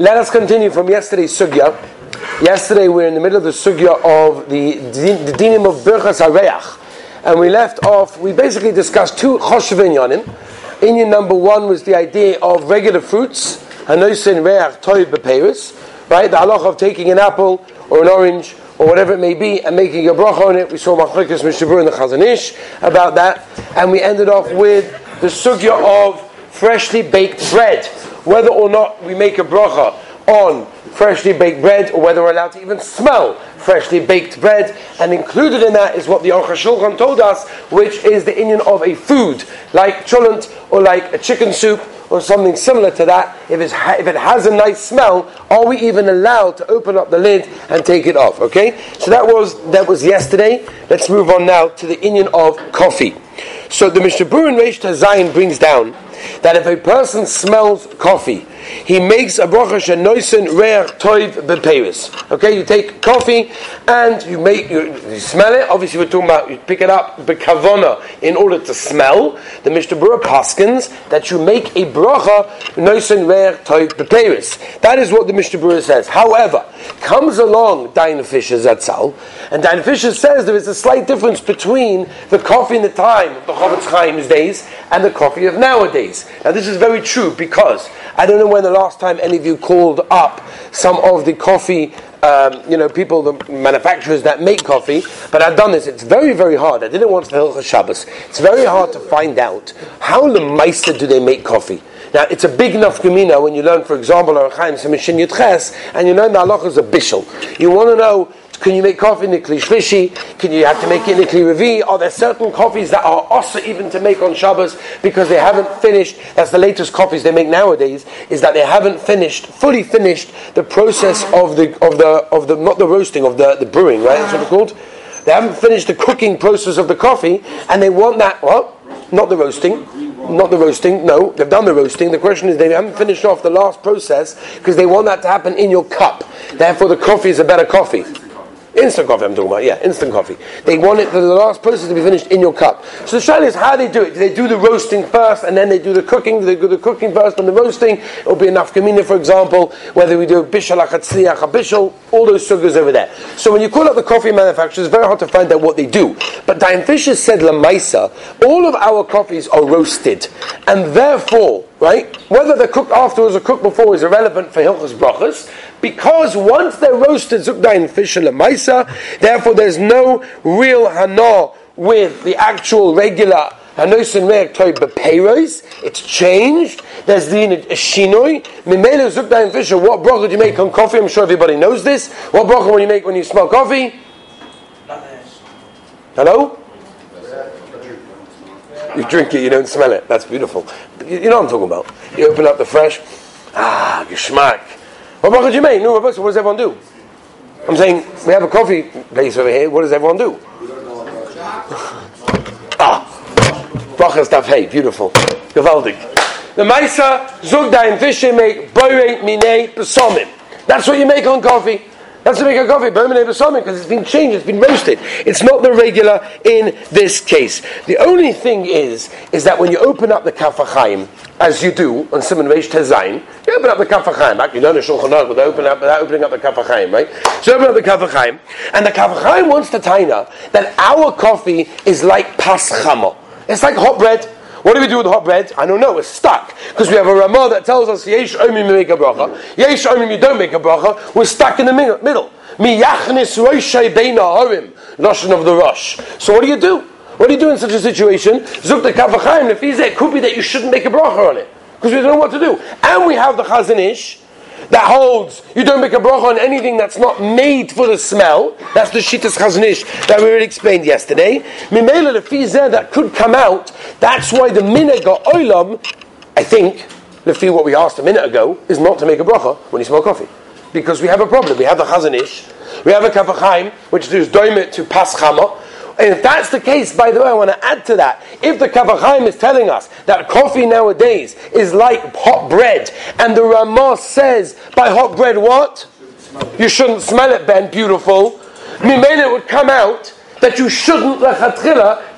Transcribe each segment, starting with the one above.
Let us continue from yesterday's sugya. Yesterday we are in the middle of the sugya of the, the dinim of Birchas Hareach. And we left off, we basically discussed two choshev inyanim. Inyan number one was the idea of regular fruits, hanosin reach toiv beperis, right? The halach of taking an apple or an orange or whatever it may be and making a bracha on it. We saw Machlekes Mishnah Berurah and the Chazon Ish about that. And we ended off with the sugya of freshly baked bread whether or not we make a bracha on freshly baked bread or whether we're allowed to even smell freshly baked bread. And included in that is what the Aruch HaShulchan told us, which is the inyan of a food like cholent or like a chicken soup or something similar to that. If, if it has a nice smell, are we even allowed to open up the lid and take it off? Okay, so that was that was yesterday. Let's move on now to the inyan of coffee. So the Mishnah Berurah Reish Tazayin brings down that if a person smells coffee, he makes a bracha shenoisen reach toiv beperis. Okay, you take coffee and you make you, you, smell it. Obviously, we're talking about you pick it up bekavona in order to smell. The Mishnah Berurah paskins that you make a bracha noisen reach toiv beperis. That is what the Mishnah Berurah says. However, comes along Dayan Fisher Zatzal, and Dayan Fisher says there is a slight difference between the coffee in the time of the Chofetz Chaim's days and the coffee of nowadays. Now, this is very true because I don't know when the last time any of you called up some of the coffee, um, you know, people, the manufacturers that make coffee, but I've done this. It's very, very hard. I didn't want to tell Shabbos. It's very hard to find out how the Meister do they make coffee. Now, it's a big enough gemina when you learn, for example, Arachaim Semishin Yudches, and you learn the is a bishul. You want to know can you make coffee in the Shlishi? Can you have to make it in the Revi? Are there certain coffees that are also even to make on Shabbos because they haven't finished? That's the latest coffees they make nowadays. Is that they haven't finished, fully finished the process of the of the of the not the roasting of the the brewing, right? That's what it's called. They haven't finished the cooking process of the coffee, and they want that what? Not the roasting not the roasting. No, they've done the roasting. The question is they haven't finished off the last process because they want that to happen in your cup. Therefore, the coffee is a better coffee. Instant coffee, I'm talking about. Yeah, instant coffee. They want it for the last process to be finished in your cup. So the shayla is how they do it. Do they do the roasting first and then they do the cooking? Do they do the cooking first and the roasting? It will be enough kamina, for example, whether we do bishal achatzliach, bishal, all those sugars over there. So when you call up the coffee manufacturers, it's very hard to find out what they do. But Dayan Fisher said, Lamaisa, all of our coffees are roasted, and therefore, right, whether they're cooked afterwards or cooked before is irrelevant for Hilchas Brachas, because once they're roasted zukdain fish maisa, therefore there's no real hana with the actual regular hanosin reik toy bepeiros. It's changed. There's the shinoi. Mimele zukdain fish. What bracha do you make on coffee? I'm sure everybody knows this. What bracha will you make when you smell coffee? Hello. You drink it, you don't smell it. That's beautiful. You know what I'm talking about. You open up the fresh, ah, geschmack. What do you make? No, what does everyone do? I'm saying we have a coffee place over here. What does everyone do? ah, bracha stuff. Hey, beautiful, gewaldig. The Maisa Zugda and Fisher make boire mine pesomim. That's what you make on coffee. That's to make a coffee, because it's been changed, it's been roasted. It's not the regular in this case. The only thing is, is that when you open up the Kaf HaChaim, as you do on Simon Reish Tezain, you open up the Kaf HaChaim. You learn a Shulchan Aruch without opening up, without opening up the Kaf HaChaim, right? So open up the Kaf HaChaim, and the Kaf HaChaim wants to taina that our coffee is like pas chamo. It's like hot bread. What do we do with hot bread? I don't know. We're stuck because we have a Ramah that tells us yesh omim make a bracha, yesh omim you don't make a bracha. We're stuck in the middle. Mi yachnis roishay beina harim, notion of the rush. So what do you do? What do you do in such a situation? Zuk the Kaf HaChaim lefize. It could be that you shouldn't make a bracha on it because we don't know what to do. And we have the Chazon Ish that holds you don't make a bracha on anything that's not made for the smell. That's the Shittas Chazon Ish that we already explained yesterday. Mimela lefizeh that could come out. That's why the minhag oilam, I think, lefi what we asked a minute ago, is not to make a bracha when you smell coffee. Because we have a problem. We have the Chazon Ish, we have a Kaf HaChaim, which is doimit to pas chama, and if that's the case, by the way, I want to add to that. If the Kaf HaChaim is telling us that coffee nowadays is like hot bread, and the Ramah says by hot bread what? You shouldn't smell it, Ben, beautiful. Mimele would come out that you shouldn't,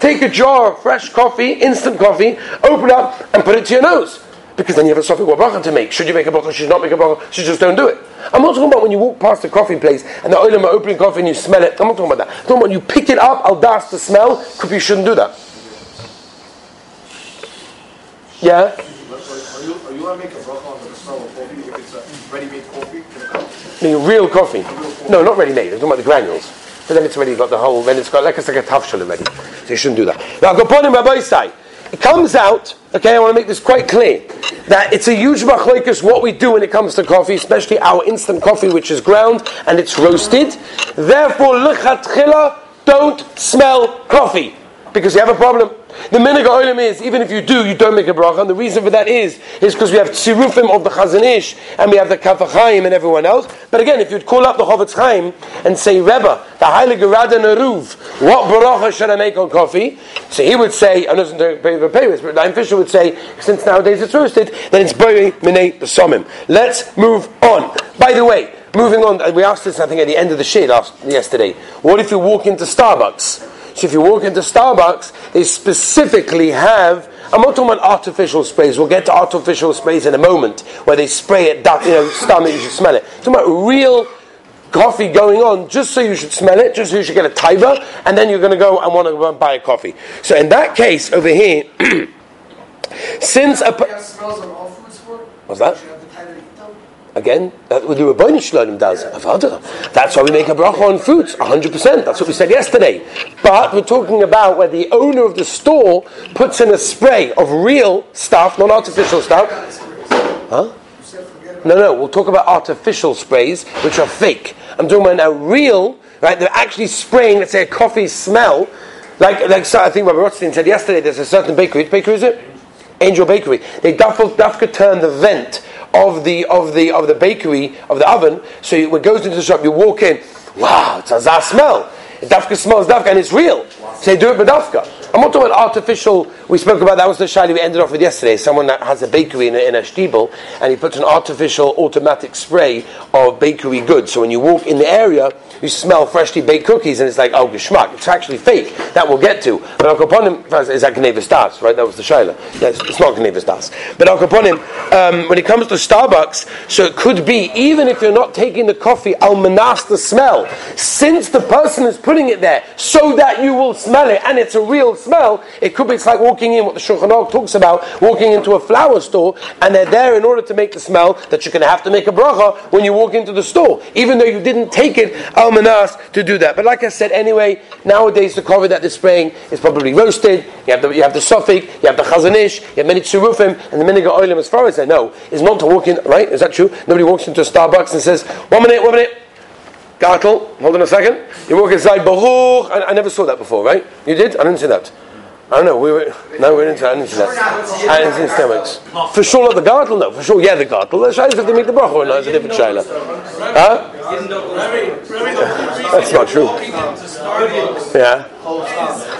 take a jar of fresh coffee, instant coffee, open up, and put it to your nose. Because then you have a sofik bracha to make. Should you make a bracha? Should you not make a bracha? Should you just don't do it? I'm not talking about when you walk past a coffee place and the oilam are opening coffee and you smell it. I'm not talking about that. I'm talking about when you pick it up, I'll das the smell. Could you shouldn't do that. Yeah. Are you, are you want to make a bracha on the smell of coffee if it's a ready-made coffee? No, real coffee. No, not ready-made. I'm talking about the granules. But then it's already got the whole. Then it's got like it's like a tafshel already. So you shouldn't do that. Now, him, Rabbi say. It comes out, okay, I want to make this quite clear, that it's a huge machlokes what we do when it comes to coffee, especially our instant coffee, which is ground and it's roasted. Therefore, lechatchila, don't smell coffee, because you have a problem. The minhag oilim is, even if you do, you don't make a bracha. And the reason for that is, is because we have tzirufim of the Chazon Ish and we have the Kaf HaChaim and everyone else. But again, if you'd call up the Chofetz Chaim and say, Rebbe, the Heilige Rada Neruv, what bracha should I make on coffee? So he would say, I know the Paris, but Dayan Fisher would say, since nowadays it's roasted, then it's Bori Minei Besomim. Let's move on. By the way, moving on, we asked this, I think, at the end of the shade yesterday. What if you walk into Starbucks? So if you walk into Starbucks, they specifically have. I'm not talking about artificial sprays. We'll get to artificial sprays in a moment, where they spray it, you know, stomach, you should smell it. I'm talking about real coffee going on, just so you should smell it, just so you should get a tiber, and then you're going to go and want to go and buy a coffee. So in that case, over here, since a. What's that? Again, that what the Rabbeinu Shalom does. That's why we make a bracha on fruits, 100%. That's what we said yesterday. But we're talking about where the owner of the store puts in a spray of real stuff, not artificial stuff. Huh? No, no, we'll talk about artificial sprays, which are fake. I'm talking about now real, right? They're actually spraying, let's say, a coffee smell. Like, like so I think Rabbi Rothstein said yesterday, there's a certain bakery. Which bakery is it? Angel Bakery. They dafka, dafka turn the vent of the of the of the bakery of the oven. So you, when it goes into the shop, you walk in. Wow, it's a zah smell. It dafka smells dafka, and it's real. So they do it with dafka. I'm not talking about artificial. We spoke about that was the shayla we ended off with yesterday. Someone that has a bakery in a, in a stiebel, and he puts an artificial automatic spray of bakery goods. So when you walk in the area, you smell freshly baked cookies, and it's like oh geschmack. It's actually fake. That we'll get to. But Al Kaponim is that Gnevis Das, right? That was the shayla. Yes, it's not Gnevis Das. But Al Kaponim, um, when it comes to Starbucks, so it could be even if you're not taking the coffee, I'll manas the smell, since the person is putting it there so that you will smell it, and it's a real smell, it could be it's like walking in what the Shulchan Aruch talks about, walking into a flower store, and they're there in order to make the smell that you're going to have to make a bracha when you walk into the store, even though you didn't take it al manas to do that. But like I said, anyway, nowadays the coffee that they're spraying is probably roasted. You have the you have the sofik, you have the Chazon Ish, you have many tzirufim, and the miniga oilim. As far as I know, is not to walk in. Right? Is that true? Nobody walks into a Starbucks and says, "One minute, one minute." Gartel, hold on a second. You walk inside Baruch. I, I never saw that before, right? You did? I didn't see that. I don't know. We were no, we didn't. I didn't see that. I didn't see stomachs. For sure, not the gartel. No, for sure, yeah, the gartel. The shayla if they make the bracha or not. It's a different shayla. Huh? That's not true. Yeah.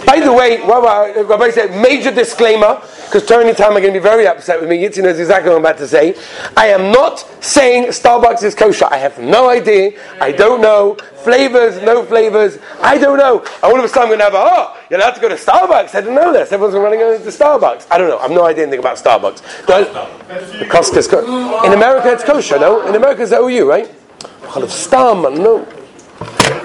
By the way, Rabbi said major disclaimer because Tony time are going to be very upset with me. Yitzi knows exactly what I'm about to say. I am not saying Starbucks is kosher. I have no idea. I don't know. Flavors, no flavors. I don't know. All of a sudden I'm going to have a, oh, you're allowed to go to Starbucks. I didn't know this. Everyone's running over to Starbucks. I don't know. I have no idea anything about Starbucks. The Costco's co- In America it's kosher, no? In America it's OU, right? Stam, no.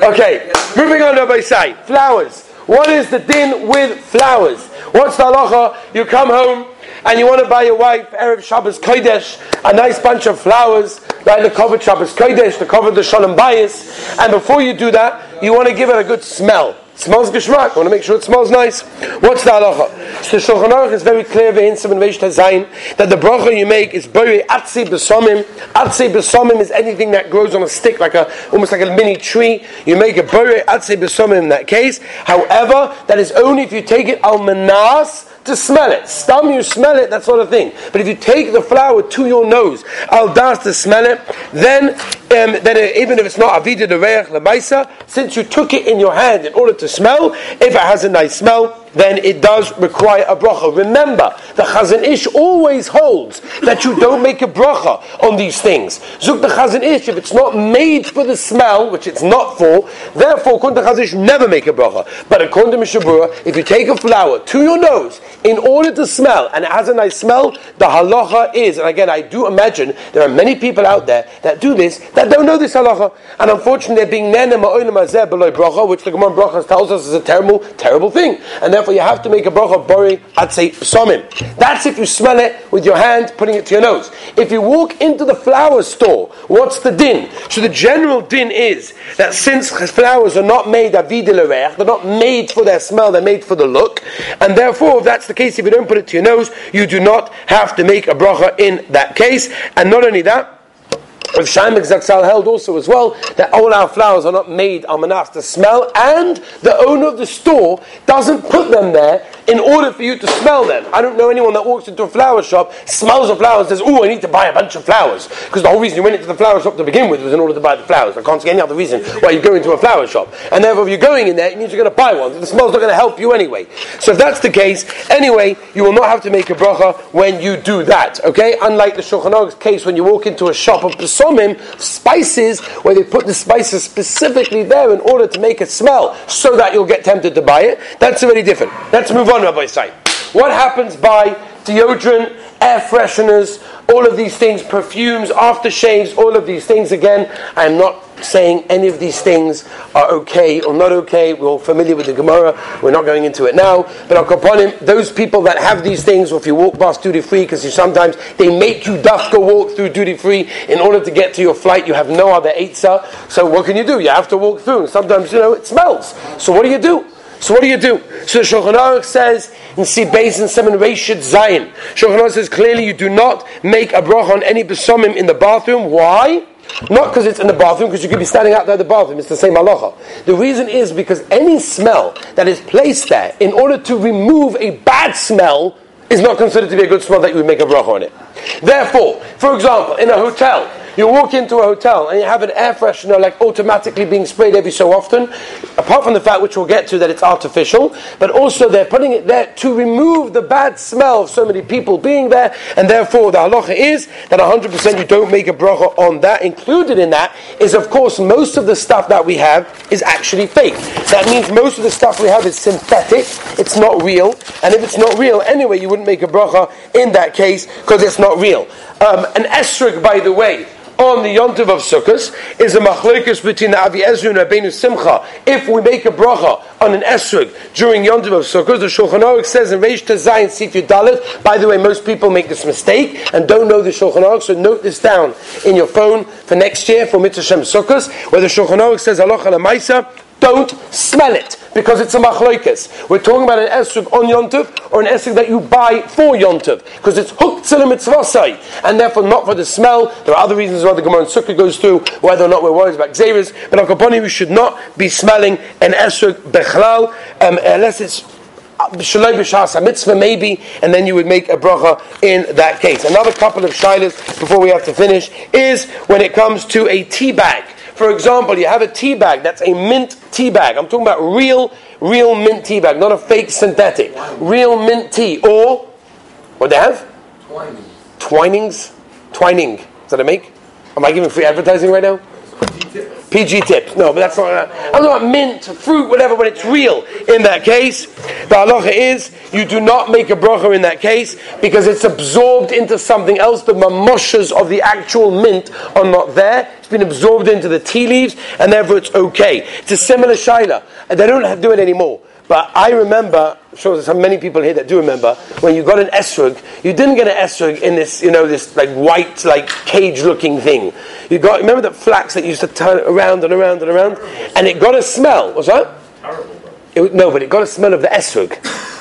Okay, moving on to Rabbi Say. Flowers. What is the din with flowers? What's the halacha? You come home and you want to buy your wife Erev Shabbos Kodesh a nice bunch of flowers, right? The cover Shabbos Kodesh, the cover the Shalom Bayis, and before you do that, you want to give it a good smell. Smells geschmack. I want to make sure it smells nice. What's the halacha? So Shulchan Aruch is very clear in Simon Veish Tazayin that the bracha you make is bori atzi besomim. Atzi besomim is anything that grows on a stick, like a almost like a mini tree. You make a bori atzi besomim in that case. However, that is only if you take it al manas to smell it. Stum, you smell it, that sort of thing. But if you take the flower to your nose, al das to smell it, then um, then it, even if it's not avida de reich lemaisa, since you took it in your hand in order to smell, if it has a nice smell, then it does require a bracha. Remember, the Chazon Ish always holds that you don't make a bracha on these things. Zuk the Chazon Ish, if it's not made for the smell, which it's not for, therefore, according to Chazon Ish, never make a bracha. But according to Mishnah Berurah, if you take a flower to your nose in order to smell, and it has a nice smell, the halacha is, and again, I do imagine there are many people out there that do this that don't know this halacha, and unfortunately, they're being nene ma'olim azeh below bracha, which the Gemara Brachas tells us is a terrible, terrible thing, and therefore you have to make a bracha bori say psomim. That's if you smell it with your hand, putting it to your nose. If you walk into the flower store, what's the din? So the general din is that since flowers are not made avid they're not made for their smell, they're made for the look, and therefore, if that's the case, if you don't put it to your nose, you do not have to make a bracha in that case. And not only that, Rav Shaimek Zatzal held also as well that all our flowers are not made almanach to smell, and the owner of the store doesn't put them there in order for you to smell them. I don't know anyone that walks into a flower shop, smells a flower, and says, "Oh, I need to buy a bunch of flowers," because the whole reason you went into the flower shop to begin with was in order to buy the flowers. I can't see any other reason why you go into a flower shop, and therefore, if you're going in there, it means you're going to buy one. The smell's not going to help you anyway. So if that's the case, anyway, you will not have to make a bracha when you do that. Okay, unlike the Shulchan case when you walk into a shop of pesomim, spices, where they put the spices specifically there in order to make it smell, so that you'll get tempted to buy it. That's already different. Let's move on Rabbi Say. What happens by deodorant, air fresheners, all of these things, perfumes, aftershaves, all of these things again? I am not saying any of these things are okay or not okay. We're all familiar with the Gemara. We're not going into it now. But I'll upon him, those people that have these things, or if you walk past duty free, because sometimes they make you dafka walk through duty free in order to get to your flight. You have no other eitzah. So what can you do? You have to walk through. And sometimes, you know, it smells. So what do you do? So what do you do? So the Shulchan Aruch says in see base and seven Reshit Zion. Shulchan Aruch says clearly you do not make a bracha on any besomim in the bathroom. Why? Not because it's in the bathroom, because you could be standing out there the bathroom. It's the same halacha. The reason is because any smell that is placed there in order to remove a bad smell is not considered to be a good smell that you would make a bracha on it. Therefore, for example, in a hotel, you walk into a hotel and you have an air freshener like automatically being sprayed every so often, apart from the fact which we'll get to that it's artificial, but also they're putting it there to remove the bad smell of so many people being there, and therefore the halacha is that 100% you don't make a bracha on that. Included in that is, of course, most of the stuff that we have is actually fake. That means most of the stuff we have is synthetic, it's not real, and if it's not real, anyway, you wouldn't make a bracha in that case because it's not real. Um, an esrog, by the way, on the Yontiv of Sukkot is a machlekes between the Avi Ezra and Rabbeinu Simcha. If we make a bracha on an esrog during Yontiv of Sukkot, the Shulchan Aruch says in Reish Tazayin Sifyu Dalit. By the way, most people make this mistake and don't know the Shulchan Aruch, so note this down in your phone for next year for Mitzvah Shem Sukkot, where the Shulchan Aruch says Aloch Maisa don't smell it because it's a machloikis. We're talking about an esrog on yontiv or an esrog that you buy for yontiv because it's hooked to the mitzvasai and therefore not for the smell. There are other reasons why the Gemara and Sukkah goes through whether or not we're worried about xeris, but on Kaponi we should not be smelling an esrog bechlal um, unless it's Shaloi b'shas mitzvah maybe, and then you would make a bracha in that case. Another couple of shilas before we have to finish is when it comes to a tea bag. For example, you have a tea bag that's a mint tea bag. I'm talking about real, real mint tea bag, not a fake synthetic. Real mint tea. Or, what they have? Twining. Twinings? Twining. Is that a make? Am I giving free advertising right now? PG tip. No, but that's not. Uh, I'm talking about mint, fruit, whatever, but it's real. In that case, the halacha is you do not make a bracha in that case because it's absorbed into something else. The mamoshas of the actual mint are not there. It's been absorbed into the tea leaves, and therefore it's okay. It's a similar shaila. They don't do it anymore. But I remember, sure there's many people here that do remember, when you got an esrog, you didn't get an esrog in this, you know, this like white, like cage-looking thing. You got, remember that flax that used to turn it around and around and around, and it got a smell. What's that? It, no, but it got a smell of the esrog.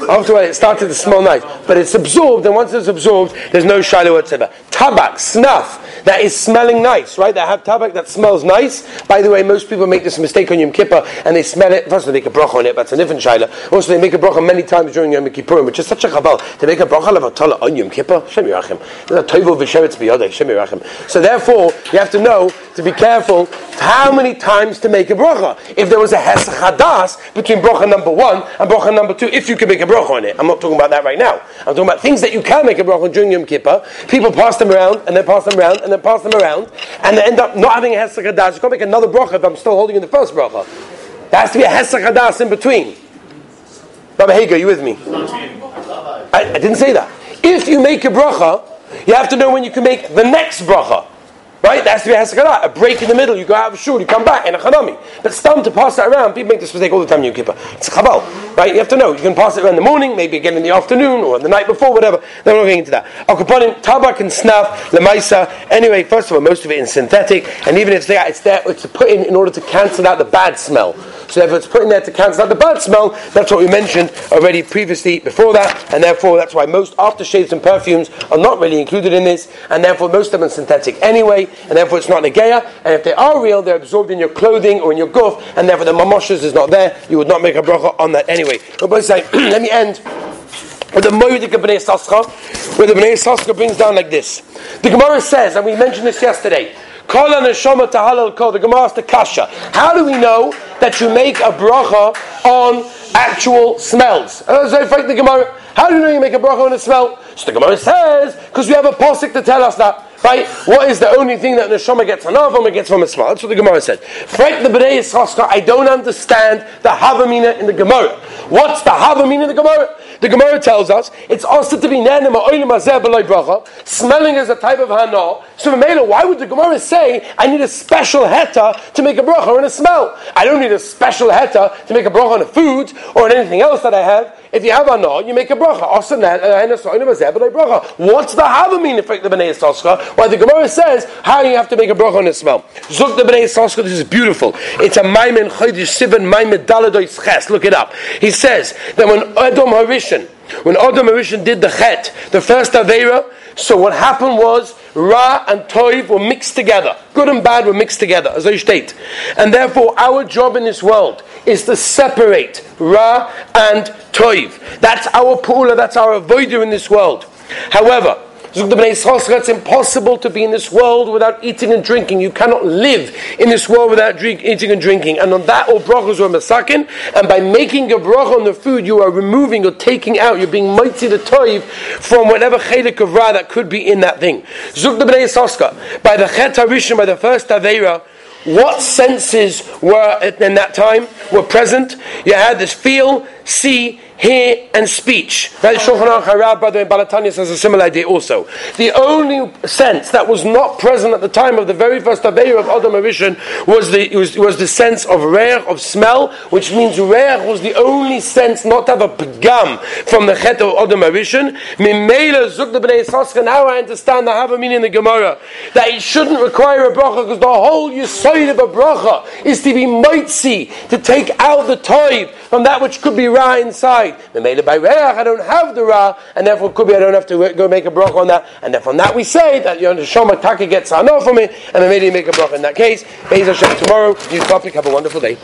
After it started to smell nice, but it's absorbed, and once it's absorbed, there's no shiloh whatsoever. Tabak, snuff, that is smelling nice, right? That have tabak that smells nice. By the way, most people make this mistake on Yom Kippur and they smell it. First, they make a bracha on it, but it's a different shaila. Also, they make a bracha many times during Yom Kippurim, which is such a chabal. To make a bracha levatala on Yom Kippur, Shem Yerachim. There's a Shem Yerachim. So therefore, you have to know to be careful how many times to make a bracha. If there was a hesach hadas between bracha number one and bracha number two, if you can make a bracha on it. I'm not talking about that right now. I'm talking about things that you can make a bracha during Yom Kippur. People pass them around and then pass them around and then pass them around and they end up not having a hesach hadas. You can't make another bracha if I'm still holding in the first bracha. There has to be a hesach hadas in between. Rabbi Hager, you with me? I, I didn't say that. If you make a bracha, you have to know when you can make the next bracha. Right? That has to be a. A break in the middle. You go out of shul, you come back, and a chanami. But stam to pass that around, people make this mistake all the time in Yom Kippur. It's a chabal. Right? You have to know. You can pass it around in the morning, maybe again in the afternoon, or the night before, whatever. Then we're not getting into that. Al tabak and snuff, lemaisa. Anyway, first of all, most of it is synthetic, and even if it's there, it's there, it's to put in in order to cancel out the bad smell. So therefore it's put in there to cancel out the bad smell. That's what we mentioned already previously before that, and therefore that's why most aftershaves and perfumes are not really included in this, and therefore most of them are synthetic anyway, and therefore it's not negeya. And if they are real, they're absorbed in your clothing or in your guf, and therefore the mamoshes is not there. You would not make a bracha on that anyway. But say, let me end with the Moedik Bnei Yissaschar, where the Bnei Yissaschar brings down like this. The Gemara says, and we mentioned this yesterday, Kol neshama tahalal kol. The Gemara asked the kasha. How do we know that you make a bracha on actual smells? Uh, so the Gemara. How do you know you make a bracha on a smell? So the Gemara says because we have a posik to tell us that. Right? What is the only thing that neshama gets from? It gets from a smell. That's what the Gemara said. Frank the Bnei Yissaschar, I don't understand the Havamina in the Gemara. What's the Havamina in the Gemara? The Gemara tells us it's also to be bracha. Smelling is a type of hana. So Mela, why would the Gemara say I need a special heta to make a bracha on a smell? I don't need a special heta to make a bracha on a food or on anything else that I have. If you have hana, you make a bracha. Also What's the Havamina in the Bnei Yissaschar? Why the Gemara says how you have to make a bracha on a smell. Zuk the Bnei Yissaschar, this is beautiful. It's a Maimin Chodesh Sivan Maimin Daladois Ches. Look it up. He says that when Adam Harishan, when Adam Harishan did the Chet, the first Avera, so what happened was Ra and Toiv were mixed together. Good and bad were mixed together, as I state. And therefore, our job in this world is to separate Ra and Toiv. That's our pula, that's our avoider in this world. However, it's impossible to be in this world without eating and drinking. You cannot live in this world without drink, eating and drinking. And on that, all brachas are masakin. And by making a bracha on the food, you are removing or taking out, you're being mighty the toiv from whatever chelik of ra that could be in that thing. Zuk the bnei By the chet harishon, by the first avera, what senses were in that time were present? You had this feel, see, hear, and speech. Right? Shulchan Aruch Harav, brother in Baal HaTanya's, has a similar idea also. The only sense that was not present at the time of the very first Abeir of Adam Arishan was the, was, was the sense of rare, of smell, which means rare was the only sense not to have a pagam from the Chet of Adam Arishan. Mimela Zuk the Bnei Yissaschar, now I understand the meaning in the Gemara, that it shouldn't require a bracha because the whole yisoid of a bracha is to be mitzi, to take out the toiv from that which could be ra inside. Memela by reach, I don't have the ra, and therefore could be I don't have to go make a bracha on that. And then from that we say that you know, the shoma taka gets enough from it, and Memela make a bracha in that case. Beis Hashem tomorrow, new topic. Have a wonderful day.